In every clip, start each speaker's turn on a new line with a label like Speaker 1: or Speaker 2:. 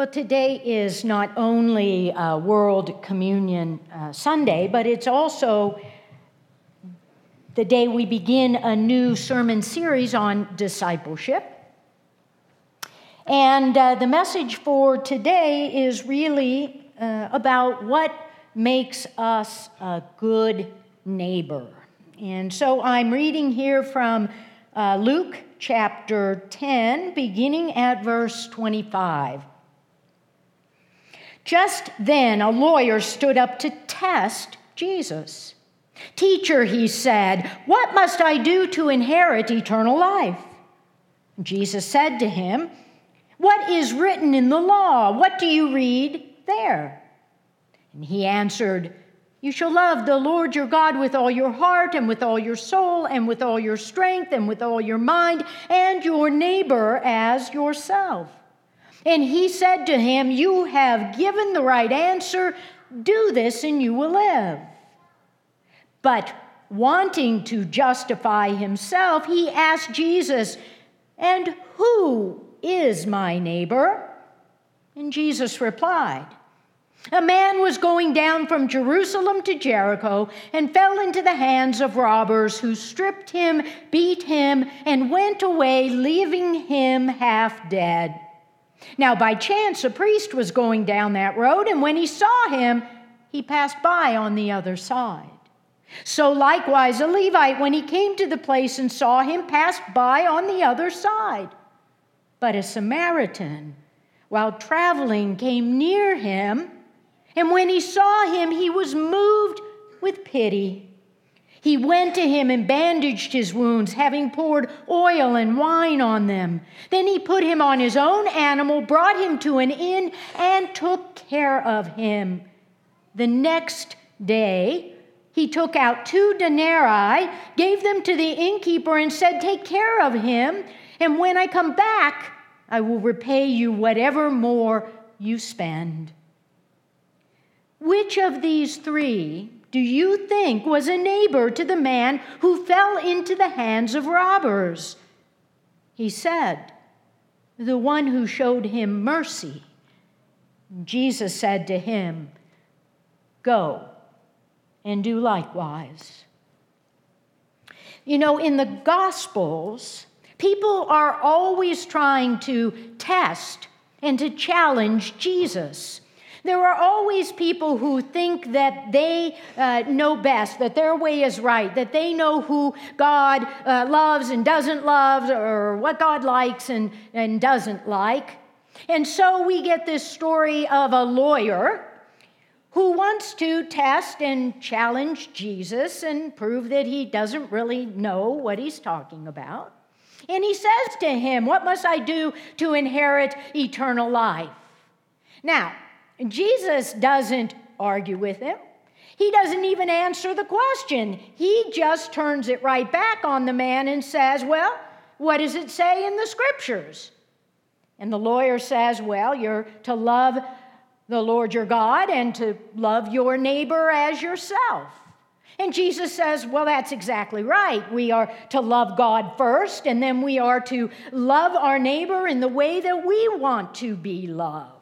Speaker 1: Well, today is not only uh, World Communion uh, Sunday, but it's also the day we begin a new sermon series on discipleship. And uh, the message for today is really uh, about what makes us a good neighbor. And so I'm reading here from uh, Luke chapter 10, beginning at verse 25. Just then, a lawyer stood up to test Jesus. Teacher, he said, what must I do to inherit eternal life? Jesus said to him, What is written in the law? What do you read there? And he answered, You shall love the Lord your God with all your heart, and with all your soul, and with all your strength, and with all your mind, and your neighbor as yourself. And he said to him, You have given the right answer. Do this and you will live. But wanting to justify himself, he asked Jesus, And who is my neighbor? And Jesus replied, A man was going down from Jerusalem to Jericho and fell into the hands of robbers who stripped him, beat him, and went away, leaving him half dead. Now, by chance, a priest was going down that road, and when he saw him, he passed by on the other side. So, likewise, a Levite, when he came to the place and saw him, passed by on the other side. But a Samaritan, while traveling, came near him, and when he saw him, he was moved with pity. He went to him and bandaged his wounds, having poured oil and wine on them. Then he put him on his own animal, brought him to an inn, and took care of him. The next day, he took out two denarii, gave them to the innkeeper, and said, Take care of him, and when I come back, I will repay you whatever more you spend. Which of these three do you think was a neighbor to the man who fell into the hands of robbers? He said, The one who showed him mercy. Jesus said to him, Go and do likewise. You know, in the Gospels, people are always trying to test and to challenge Jesus. There are always people who think that they uh, know best, that their way is right, that they know who God uh, loves and doesn't love, or what God likes and, and doesn't like. And so we get this story of a lawyer who wants to test and challenge Jesus and prove that he doesn't really know what he's talking about. And he says to him, What must I do to inherit eternal life? Now, Jesus doesn't argue with him. He doesn't even answer the question. He just turns it right back on the man and says, Well, what does it say in the scriptures? And the lawyer says, Well, you're to love the Lord your God and to love your neighbor as yourself. And Jesus says, Well, that's exactly right. We are to love God first, and then we are to love our neighbor in the way that we want to be loved.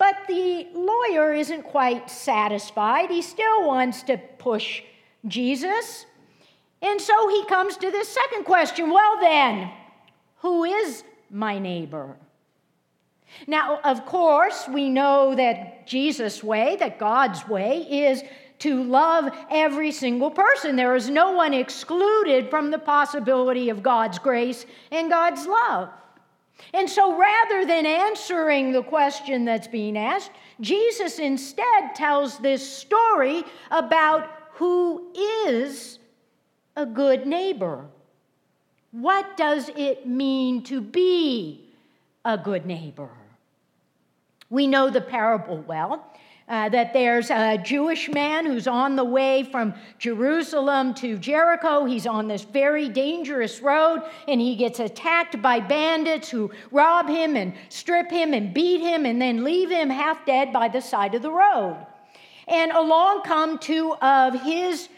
Speaker 1: But the lawyer isn't quite satisfied. He still wants to push Jesus. And so he comes to this second question well, then, who is my neighbor? Now, of course, we know that Jesus' way, that God's way, is to love every single person. There is no one excluded from the possibility of God's grace and God's love. And so rather than answering the question that's being asked, Jesus instead tells this story about who is a good neighbor. What does it mean to be a good neighbor? We know the parable well uh, that there's a Jewish man who's on the way from Jerusalem to Jericho. He's on this very dangerous road and he gets attacked by bandits who rob him and strip him and beat him and then leave him half dead by the side of the road. And along come two of his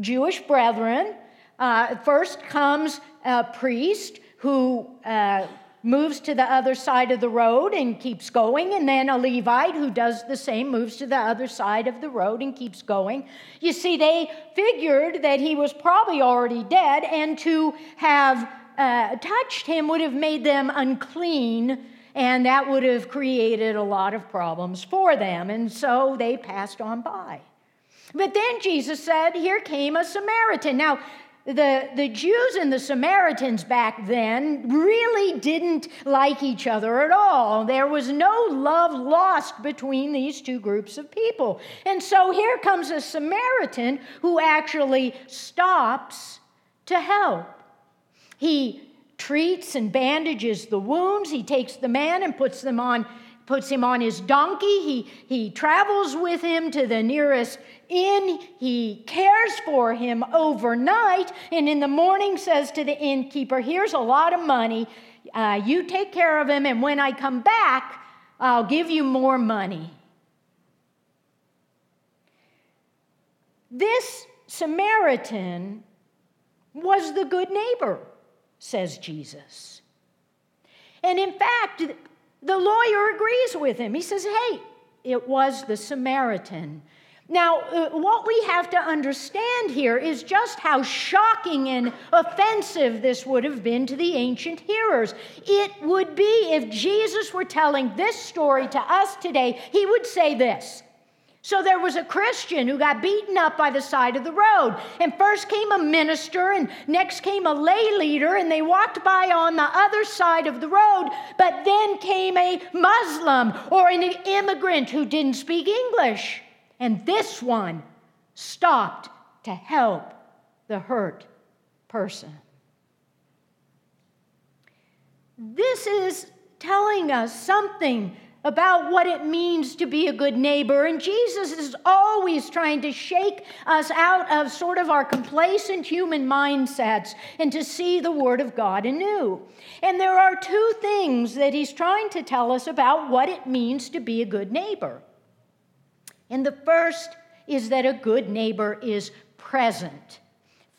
Speaker 1: Jewish brethren. Uh, first comes a priest who uh, moves to the other side of the road and keeps going, and then a Levite who does the same moves to the other side of the road and keeps going. You see, they figured that he was probably already dead, and to have uh, touched him would have made them unclean, and that would have created a lot of problems for them, and so they passed on by. But then Jesus said, Here came a Samaritan. Now, the, the Jews and the Samaritans back then really didn't like each other at all. There was no love lost between these two groups of people. And so here comes a Samaritan who actually stops to help. He treats and bandages the wounds, he takes the man and puts them on puts him on his donkey. He, he travels with him to the nearest inn. He cares for him overnight. And in the morning says to the innkeeper, Here's a lot of money. Uh, you take care of him. And when I come back, I'll give you more money. This Samaritan was the good neighbor, says Jesus. And in fact, the lawyer agrees with him. He says, Hey, it was the Samaritan. Now, uh, what we have to understand here is just how shocking and offensive this would have been to the ancient hearers. It would be if Jesus were telling this story to us today, he would say this so there was a Christian who got beaten up by the side of the road. And first came a minister, and next came a lay leader, and they walked by on the other side of the road. But then came a Muslim or an immigrant who didn't speak English. And this one stopped to help the hurt person. This is telling us something about what it means to be a good neighbor. And Jesus is always trying to shake us out of sort of our complacent human mindsets and to see the Word of God anew. And there are two things that he's trying to tell us about what it means to be a good neighbor. And the first is that a good neighbor is present,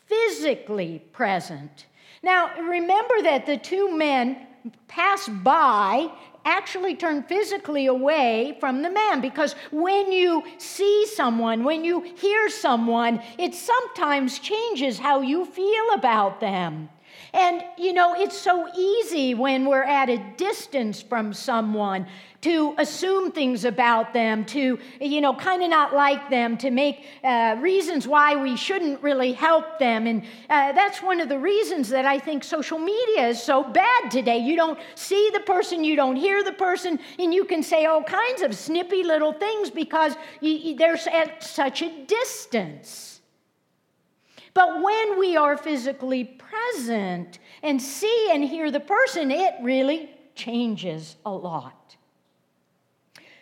Speaker 1: physically present. Now, remember that the two men pass by actually turn physically away from the man because when you see someone, when you hear someone, it sometimes changes how you feel about them. And you know, it's so easy when we're at a distance from someone to assume things about them, to, you know, kind of not like them, to make uh, reasons why we shouldn't really help them. And uh, that's one of the reasons that I think social media is so bad today. You don't see the person, you don't hear the person, and you can say all kinds of snippy little things because you, they're at such a distance. But when we are physically present and see and hear the person, it really changes a lot.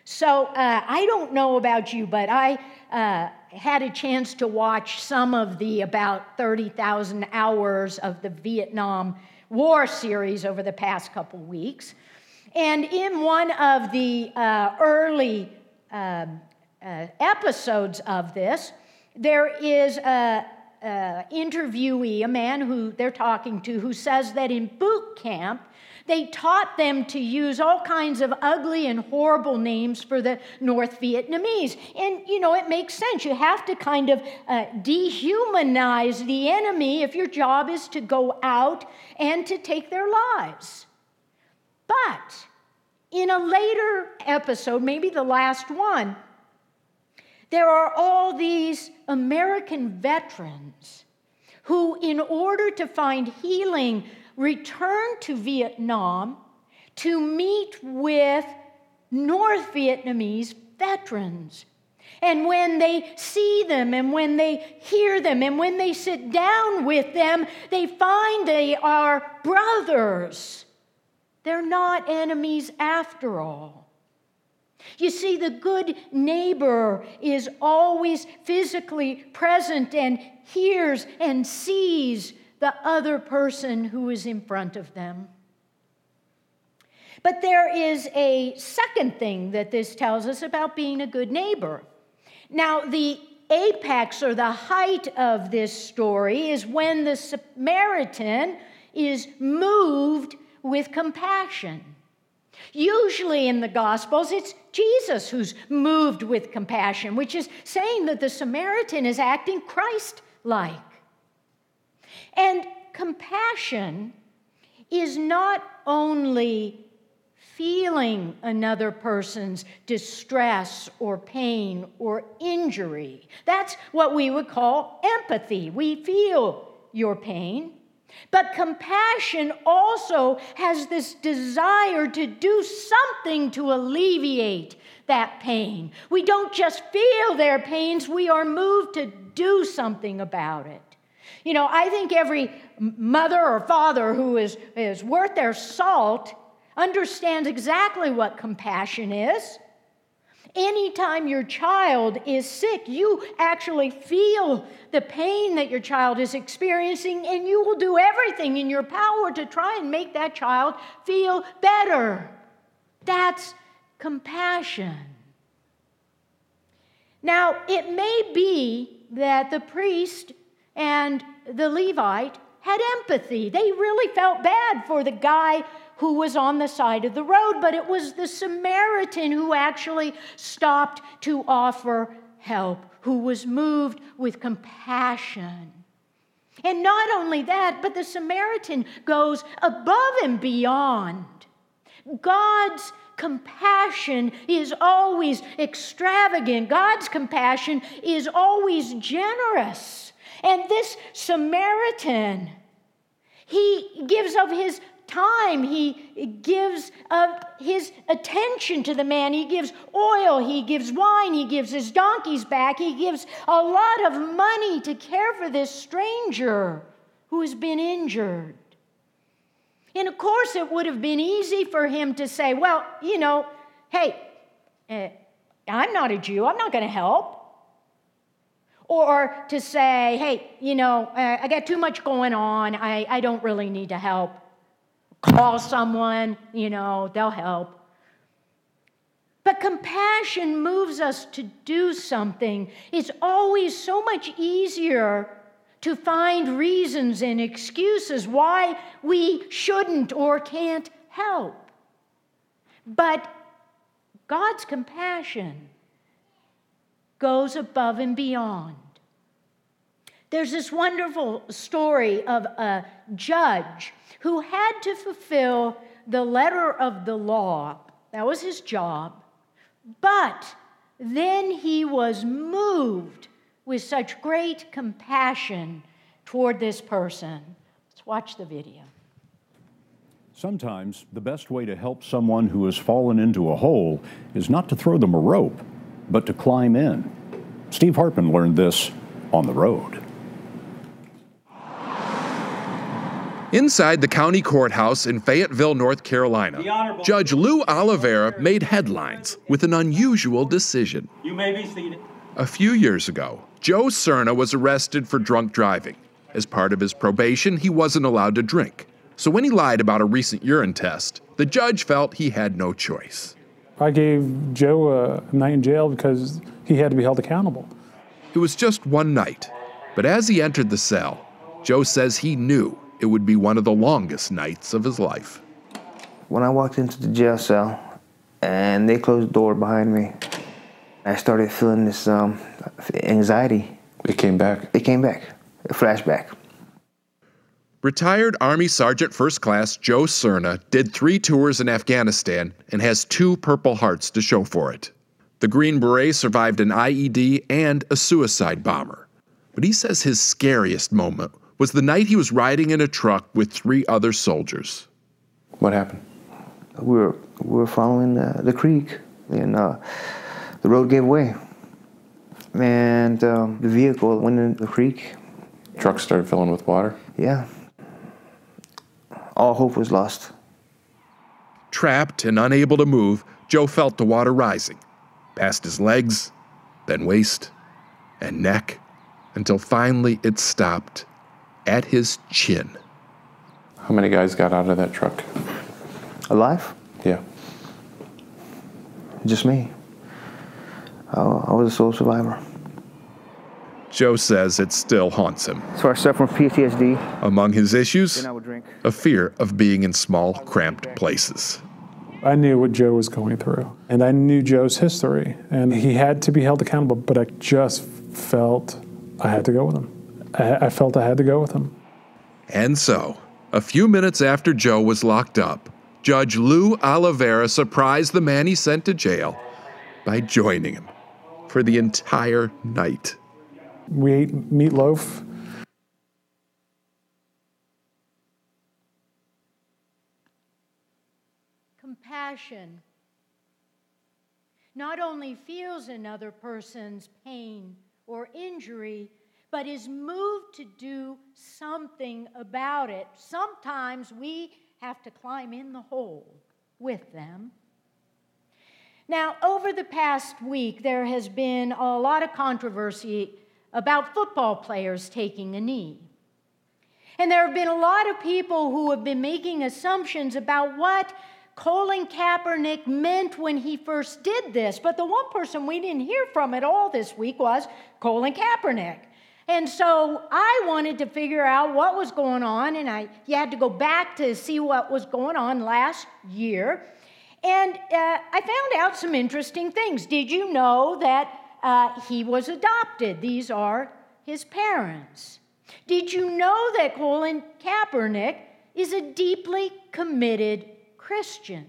Speaker 1: So uh, I don't know about you, but I uh, had a chance to watch some of the about 30,000 hours of the Vietnam War series over the past couple weeks. And in one of the uh, early um, uh, episodes of this, there is a, a interviewee, a man who they're talking to, who says that in boot camp, they taught them to use all kinds of ugly and horrible names for the North Vietnamese. And, you know, it makes sense. You have to kind of uh, dehumanize the enemy if your job is to go out and to take their lives. But in a later episode, maybe the last one, there are all these American veterans who, in order to find healing returned to Vietnam to meet with North Vietnamese veterans. And when they see them and when they hear them and when they sit down with them, they find they are brothers. They're not enemies after all. You see, the good neighbor is always physically present and hears and sees the other person who is in front of them. But there is a second thing that this tells us about being a good neighbor. Now, the apex or the height of this story is when the Samaritan is moved with compassion. Usually in the Gospels, it's Jesus who's moved with compassion, which is saying that the Samaritan is acting Christ like. And compassion is not only feeling another person's distress or pain or injury. That's what we would call empathy. We feel your pain. But compassion also has this desire to do something to alleviate that pain. We don't just feel their pains, we are moved to do something about it. You know, I think every mother or father who is, is worth their salt understands exactly what compassion is. Anytime your child is sick, you actually feel the pain that your child is experiencing, and you will do everything in your power to try and make that child feel better. That's compassion. Now, it may be that the priest and the Levite had empathy. They really felt bad for the guy who was on the side of the road, but it was the Samaritan who actually stopped to offer help, who was moved with compassion. And not only that, but the Samaritan goes above and beyond. God's compassion is always extravagant, God's compassion is always generous. And this Samaritan, he gives of his time. He gives of his attention to the man. He gives oil, he gives wine, he gives his donkeys back, he gives a lot of money to care for this stranger who has been injured. And of course, it would have been easy for him to say, Well, you know, hey, uh, I'm not a Jew, I'm not going to help. Or to say, hey, you know, uh, I got too much going on, I, I don't really need to help call someone, you know, they'll help. But compassion moves us to do something. It's always so much easier to find reasons and excuses why we shouldn't or can't help. But God's compassion goes above and beyond. There's this wonderful story of a judge who had to fulfill the letter of the law. That was his job. But then he was moved with such great compassion toward this person. Let's watch the video.
Speaker 2: Sometimes the best way to help someone who has fallen into a hole is not to throw them a rope, but to climb in. Steve Hartman learned this on the road.
Speaker 3: Inside the county courthouse in Fayetteville, North Carolina, Judge Lou Olivera made headlines with an unusual decision. You may be seated. A few years ago, Joe Serna was arrested for drunk driving. As part of his probation, he wasn't allowed to drink. So when he lied about a recent urine test, the judge felt he had no choice.
Speaker 4: I gave Joe a night in jail because he had to be held accountable.
Speaker 3: It was just one night, but as he entered the cell, Joe says he knew it would be one of the longest nights of his life.
Speaker 5: When I walked into the jail cell and they closed the door behind me, I started feeling this um, anxiety.
Speaker 6: It came back.
Speaker 5: It came back, a flashback.
Speaker 3: Retired Army Sergeant First Class Joe Serna did three tours in Afghanistan and has two Purple Hearts to show for it. The Green Beret survived an IED and a suicide bomber. But he says his scariest moment was the night he was riding in a truck with three other soldiers.
Speaker 6: What happened?
Speaker 5: We were, we were following the, the creek, and uh, the road gave way. And um, the vehicle went into the creek.
Speaker 6: Truck started filling with water?
Speaker 5: Yeah. All hope was lost.
Speaker 3: Trapped and unable to move, Joe felt the water rising, past his legs, then waist, and neck, until finally it stopped at his chin.
Speaker 6: How many guys got out of that truck?
Speaker 5: Alive?
Speaker 6: Yeah.
Speaker 5: Just me. I, I was a sole survivor.
Speaker 3: Joe says it still haunts him.
Speaker 5: So I suffer from PTSD.
Speaker 3: Among his issues,
Speaker 5: I would drink.
Speaker 3: a fear of being in small, cramped places.
Speaker 4: I knew what Joe was going through, and I knew Joe's history, and he had to be held accountable, but I just felt I had to go with him. I, I felt I had to go with him.
Speaker 3: And so, a few minutes after Joe was locked up, Judge Lou Olivera surprised the man he sent to jail by joining him for the entire night.
Speaker 4: We ate meatloaf.
Speaker 1: Compassion not only feels another person's pain or injury, but is moved to do something about it. Sometimes we have to climb in the hole with them. Now, over the past week, there has been a lot of controversy about football players taking a knee. And there have been a lot of people who have been making assumptions about what Colin Kaepernick meant when he first did this. But the one person we didn't hear from at all this week was Colin Kaepernick. And so I wanted to figure out what was going on, and I you had to go back to see what was going on last year. And uh, I found out some interesting things. Did you know that uh, he was adopted? These are his parents. Did you know that Colin Kaepernick is a deeply committed Christian?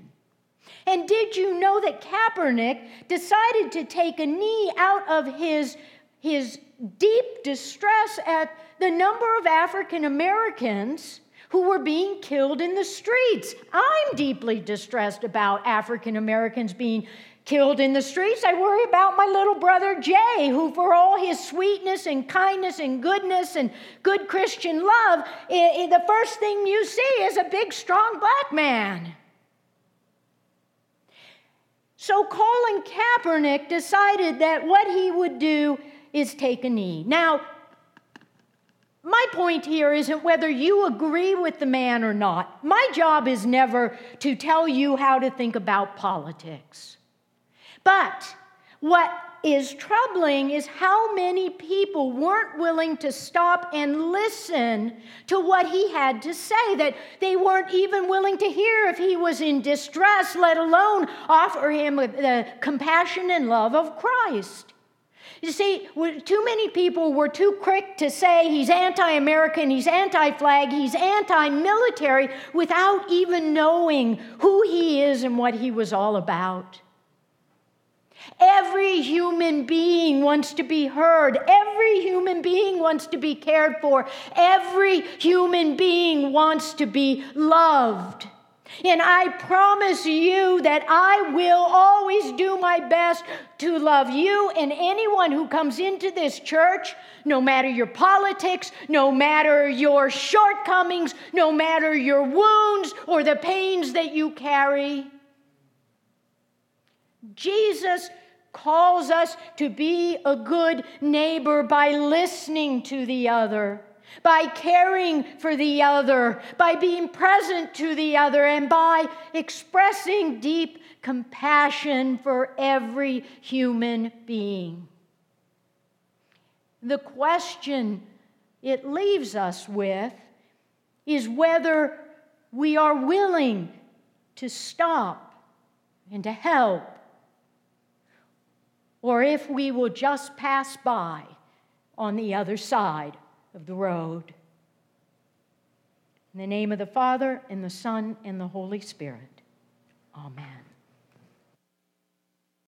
Speaker 1: And did you know that Kaepernick decided to take a knee out of his, his deep distress at the number of African Americans who were being killed in the streets. I'm deeply distressed about African Americans being killed in the streets. I worry about my little brother Jay, who, for all his sweetness and kindness and goodness and good Christian love, the first thing you see is a big, strong black man. So Colin Kaepernick decided that what he would do is take a knee. Now, my point here isn't whether you agree with the man or not. My job is never to tell you how to think about politics. But what is troubling is how many people weren't willing to stop and listen to what he had to say, that they weren't even willing to hear if he was in distress, let alone offer him the compassion and love of Christ. You see, too many people were too quick to say he's anti American, he's anti flag, he's anti military without even knowing who he is and what he was all about. Every human being wants to be heard. Every human being wants to be cared for. Every human being wants to be loved. And I promise you that I will always do my best to love you and anyone who comes into this church, no matter your politics, no matter your shortcomings, no matter your wounds or the pains that you carry. Jesus calls us to be a good neighbor by listening to the other, by caring for the other, by being present to the other, and by expressing deep compassion for every human being. The question it leaves us with is whether we are willing to stop and to help or if we will just pass by on the other side of the road. In the name of the Father, and the Son, and the Holy Spirit. Amen.